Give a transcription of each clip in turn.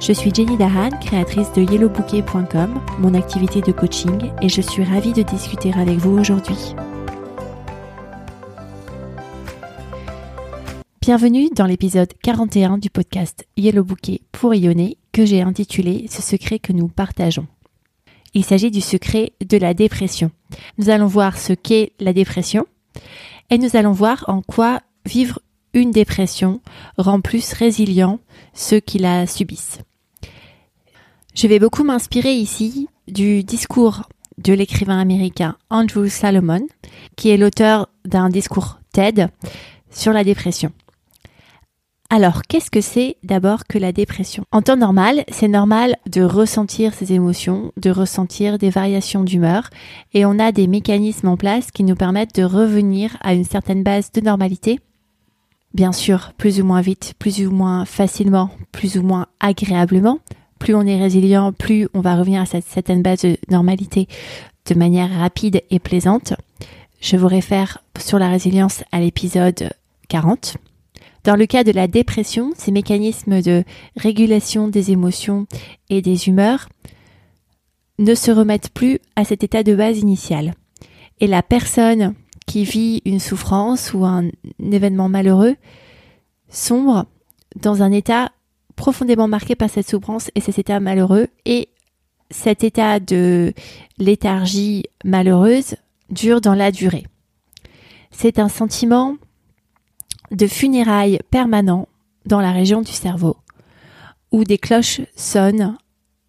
Je suis Jenny Dahan, créatrice de yellowbouquet.com, mon activité de coaching, et je suis ravie de discuter avec vous aujourd'hui. Bienvenue dans l'épisode 41 du podcast Yellow Bouquet pour rayonner que j'ai intitulé Ce secret que nous partageons. Il s'agit du secret de la dépression. Nous allons voir ce qu'est la dépression et nous allons voir en quoi vivre une dépression rend plus résilient ceux qui la subissent. Je vais beaucoup m'inspirer ici du discours de l'écrivain américain Andrew Salomon, qui est l'auteur d'un discours TED sur la dépression. Alors, qu'est-ce que c'est d'abord que la dépression? En temps normal, c'est normal de ressentir ses émotions, de ressentir des variations d'humeur, et on a des mécanismes en place qui nous permettent de revenir à une certaine base de normalité. Bien sûr, plus ou moins vite, plus ou moins facilement, plus ou moins agréablement. Plus on est résilient, plus on va revenir à cette certaine base de normalité de manière rapide et plaisante. Je vous réfère sur la résilience à l'épisode 40. Dans le cas de la dépression, ces mécanismes de régulation des émotions et des humeurs ne se remettent plus à cet état de base initial. Et la personne qui vit une souffrance ou un événement malheureux sombre dans un état profondément marqué par cette souffrance et cet état malheureux et cet état de léthargie malheureuse dure dans la durée. C'est un sentiment de funérailles permanent dans la région du cerveau, où des cloches sonnent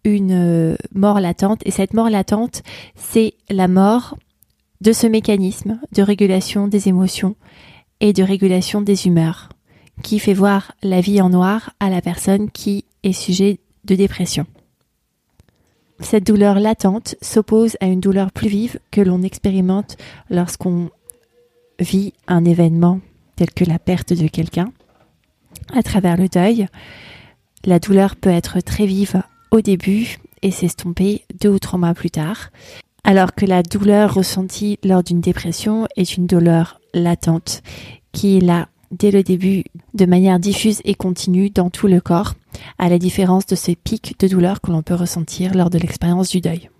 une mort latente, et cette mort latente, c'est la mort de ce mécanisme de régulation des émotions et de régulation des humeurs, qui fait voir la vie en noir à la personne qui est sujet de dépression. Cette douleur latente s'oppose à une douleur plus vive que l'on expérimente lorsqu'on vit un événement telle que la perte de quelqu'un. À travers le deuil, la douleur peut être très vive au début et s'estomper deux ou trois mois plus tard, alors que la douleur ressentie lors d'une dépression est une douleur latente qui est là dès le début de manière diffuse et continue dans tout le corps, à la différence de ces pics de douleur que l'on peut ressentir lors de l'expérience du deuil.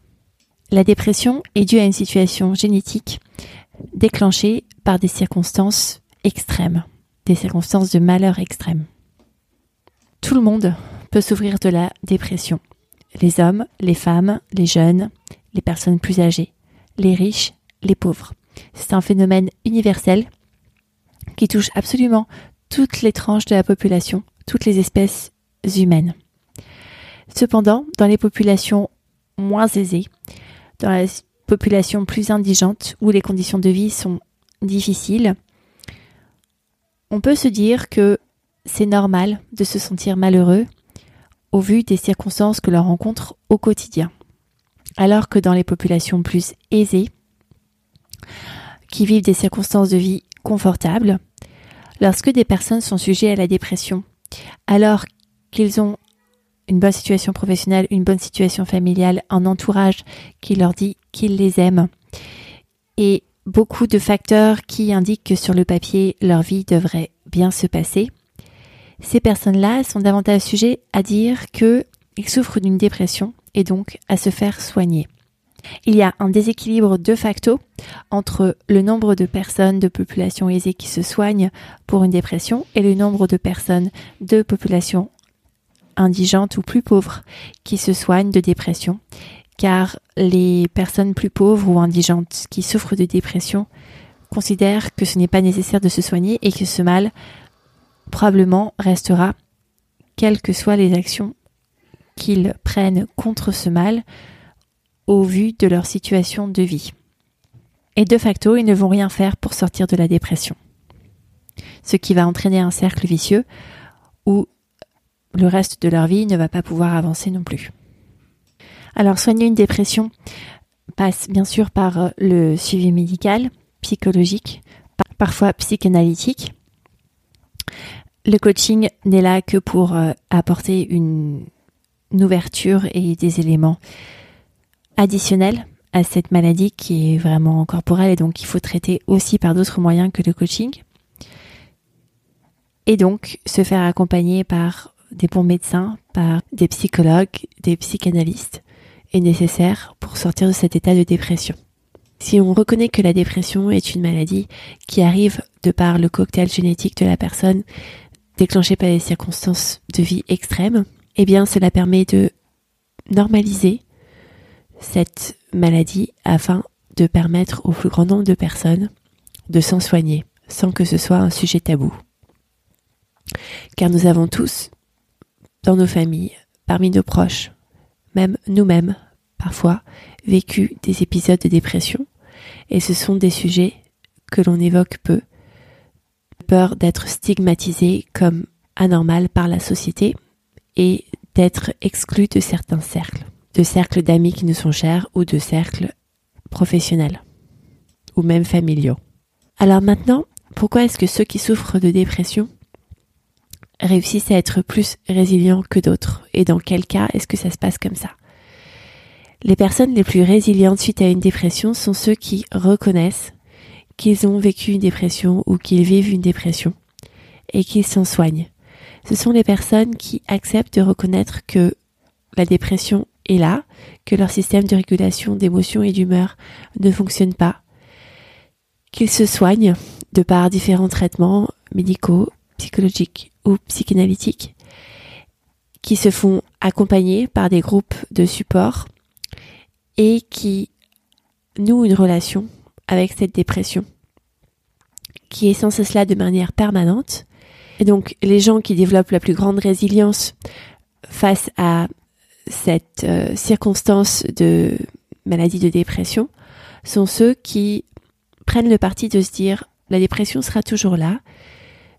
La dépression est due à une situation génétique déclenchée par des circonstances extrêmes, des circonstances de malheur extrêmes. Tout le monde peut souffrir de la dépression. Les hommes, les femmes, les jeunes, les personnes plus âgées, les riches, les pauvres. C'est un phénomène universel qui touche absolument toutes les tranches de la population, toutes les espèces humaines. Cependant, dans les populations moins aisées, dans les populations plus indigentes où les conditions de vie sont difficiles, on peut se dire que c'est normal de se sentir malheureux au vu des circonstances que l'on rencontre au quotidien. Alors que dans les populations plus aisées, qui vivent des circonstances de vie confortables, lorsque des personnes sont sujets à la dépression, alors qu'ils ont une bonne situation professionnelle, une bonne situation familiale, un entourage qui leur dit qu'il les aime, et beaucoup de facteurs qui indiquent que sur le papier, leur vie devrait bien se passer, ces personnes-là sont davantage sujets à dire qu'ils souffrent d'une dépression et donc à se faire soigner. Il y a un déséquilibre de facto entre le nombre de personnes de population aisée qui se soignent pour une dépression et le nombre de personnes de population indigente ou plus pauvres qui se soignent de dépression. Car les personnes plus pauvres ou indigentes qui souffrent de dépression considèrent que ce n'est pas nécessaire de se soigner et que ce mal probablement restera, quelles que soient les actions qu'ils prennent contre ce mal au vu de leur situation de vie. Et de facto, ils ne vont rien faire pour sortir de la dépression. Ce qui va entraîner un cercle vicieux où le reste de leur vie ne va pas pouvoir avancer non plus. Alors soigner une dépression passe bien sûr par euh, le suivi médical, psychologique, parfois psychanalytique. Le coaching n'est là que pour euh, apporter une, ouverture et des éléments additionnels à cette maladie qui est vraiment corporelle et donc il faut traiter aussi par d'autres moyens que le coaching. Et donc se faire accompagner par des bons médecins, par des psychologues, des psychanalystes est nécessaire pour sortir de cet état de dépression. Si on reconnaît que la dépression est une maladie qui arrive de par le cocktail génétique de la personne déclenché par des circonstances de vie extrêmes, eh bien cela permet de normaliser cette maladie afin de permettre au plus grand nombre de personnes de s'en soigner sans que ce soit un sujet tabou. Car nous avons tous, dans nos familles, parmi nos proches, même nous-mêmes, parfois, vécu des épisodes de dépression, et ce sont des sujets que l'on évoque peu, peur d'être stigmatisé comme anormal par la société et d'être exclu de certains cercles, de cercles d'amis qui nous sont chers ou de cercles professionnels ou même familiaux. Alors maintenant, pourquoi est-ce que ceux qui souffrent de dépression réussissent à être plus résilients que d'autres? Et dans quel cas est-ce que ça se passe comme ça? Les personnes les plus résilientes suite à une dépression sont ceux qui reconnaissent qu'ils ont vécu une dépression ou qu'ils vivent une dépression et qu'ils s'en soignent. Ce sont les personnes qui acceptent de reconnaître que la dépression là, que leur système de régulation d'émotions et d'humeur ne fonctionne pas, qu'ils se soignent de par différents traitements médicaux, psychologiques ou psychanalytiques qui se font accompagner par des groupes de support et qui nouent une relation avec cette dépression qui est sans cela de manière permanente. Et donc les gens qui développent la plus grande résilience face à cette euh, circonstance de maladie de dépression sont ceux qui prennent le parti de se dire la dépression sera toujours là,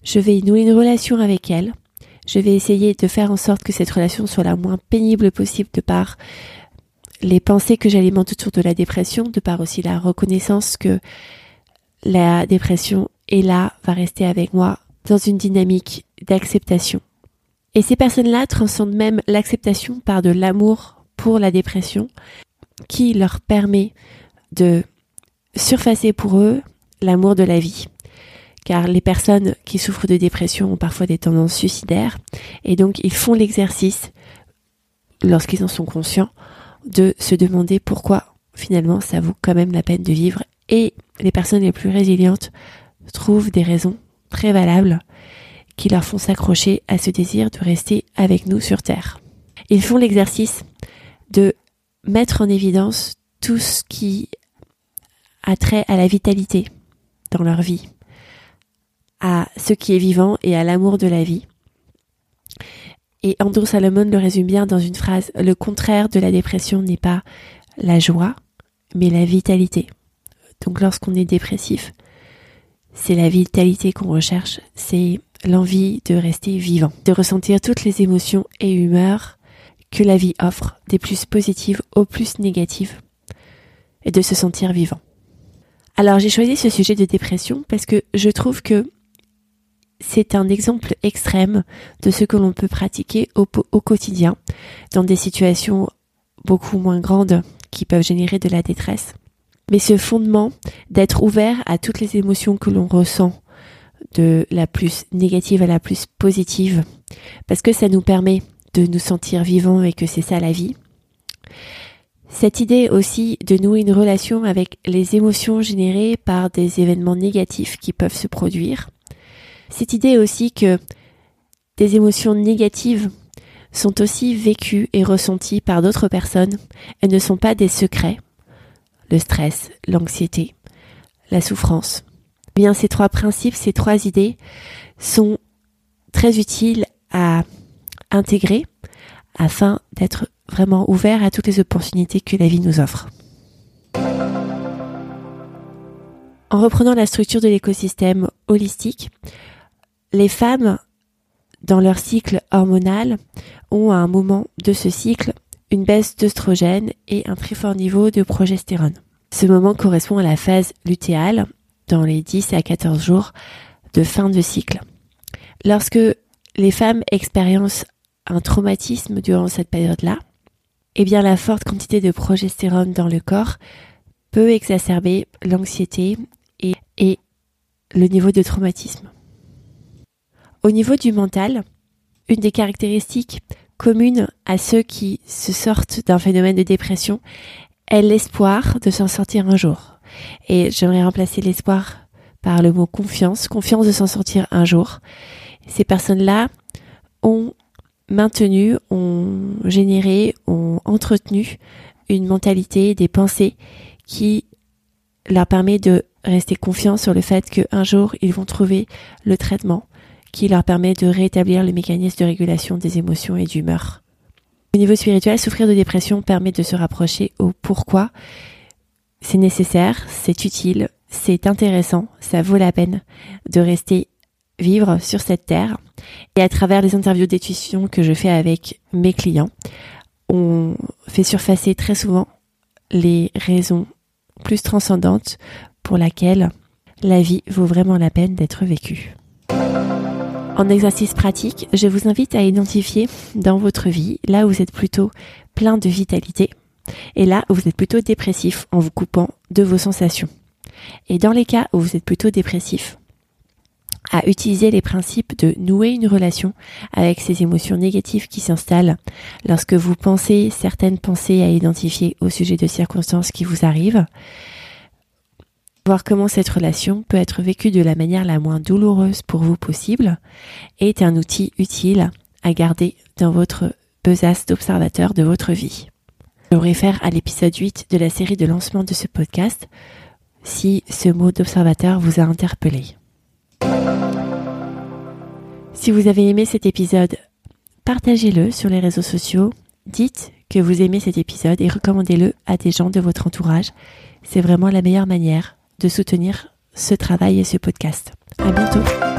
je vais nouer une relation avec elle. Je vais essayer de faire en sorte que cette relation soit la moins pénible possible de par les pensées que j'alimente autour de la dépression, de par aussi la reconnaissance que la dépression est là, va rester avec moi dans une dynamique d'acceptation. Et ces personnes-là transcendent même l'acceptation par de l'amour pour la dépression qui leur permet de surfacer pour eux l'amour de la vie. Car les personnes qui souffrent de dépression ont parfois des tendances suicidaires, et donc ils font l'exercice, lorsqu'ils en sont conscients, de se demander pourquoi finalement ça vaut quand même la peine de vivre, et les personnes les plus résilientes trouvent des raisons très valables qui leur font s'accrocher à ce désir de rester avec nous sur Terre. Ils font l'exercice de mettre en évidence tout ce qui a trait à la vitalité dans leur vie, à ce qui est vivant et à l'amour de la vie. Et Andrew Salomon le résume bien dans une phrase, le contraire de la dépression n'est pas la joie, mais la vitalité. Donc lorsqu'on est dépressif, c'est la vitalité qu'on recherche, c'est l'envie de rester vivant, de ressentir toutes les émotions et humeurs que la vie offre, des plus positives aux plus négatives, et de se sentir vivant. Alors j'ai choisi ce sujet de dépression parce que je trouve que c'est un exemple extrême de ce que l'on peut pratiquer au, quotidien dans des situations beaucoup moins grandes qui peuvent générer de la détresse. Mais ce fondement d'être ouvert à toutes les émotions que l'on ressent, de la plus négative à la plus positive, parce que ça nous permet de nous sentir vivants et que c'est ça la vie. Cette idée aussi de nouer une relation avec les émotions générées par des événements négatifs qui peuvent se produire, cette idée aussi que des émotions négatives sont aussi vécues et ressenties par d'autres personnes. Elles ne sont pas des secrets. Le stress, l'anxiété, la souffrance. Bien, ces trois principes, ces trois idées sont très utiles à intégrer afin d'être vraiment ouvert à toutes les opportunités que la vie nous offre. En reprenant la structure de l'écosystème holistique, les femmes, dans leur cycle hormonal, ont à un moment de ce cycle une baisse d'œstrogène et un très fort niveau de progestérone. Ce moment correspond à la phase lutéale dans les 10 à 14 jours de fin de cycle. Lorsque les femmes expériencent un traumatisme durant cette période-là, eh bien la forte quantité de progestérone dans le corps peut exacerber l'anxiété et, et le niveau de traumatisme. Au niveau du mental, une des caractéristiques communes à ceux qui se sortent d'un phénomène de dépression est l'espoir de s'en sortir un jour. Et j'aimerais remplacer l'espoir par le mot confiance, confiance de s'en sortir un jour. Ces personnes-là ont maintenu, ont généré, ont entretenu une mentalité, des pensées qui leur permet de rester confiants sur le fait qu'un jour ils vont trouver le traitement qui leur permet de rétablir le mécanisme de régulation des émotions et d'humeur. Au niveau spirituel, souffrir de dépression permet de se rapprocher au pourquoi c'est nécessaire, c'est utile, c'est intéressant, ça vaut la peine de rester vivre sur cette terre. Et à travers les interviews d'étudiants que je fais avec mes clients, on fait surfacer très souvent les raisons plus transcendantes pour laquelle la vie vaut vraiment la peine d'être vécue. En exercice pratique, je vous invite à identifier dans votre vie là où vous êtes plutôt plein de vitalité et là vous êtes plutôt dépressif en vous coupant de vos sensations. Et dans les cas où vous êtes plutôt dépressif, à utiliser les principes de nouer une relation avec ces émotions négatives qui s'installent lorsque vous pensez certaines pensées à identifier au sujet de circonstances qui vous arrivent, voir comment cette relation peut être vécue de la manière la moins douloureuse pour vous possible est un outil utile à garder dans votre besace d'observateur de votre vie. Je vous réfère à l'épisode 8 de la série de lancement de ce podcast si ce mot d'observateur vous a interpellé. Si vous avez aimé cet épisode, partagez-le sur les réseaux sociaux, dites que vous aimez cet épisode et recommandez-le à des gens de votre entourage. C'est vraiment la meilleure manière de soutenir ce travail et ce podcast. À bientôt!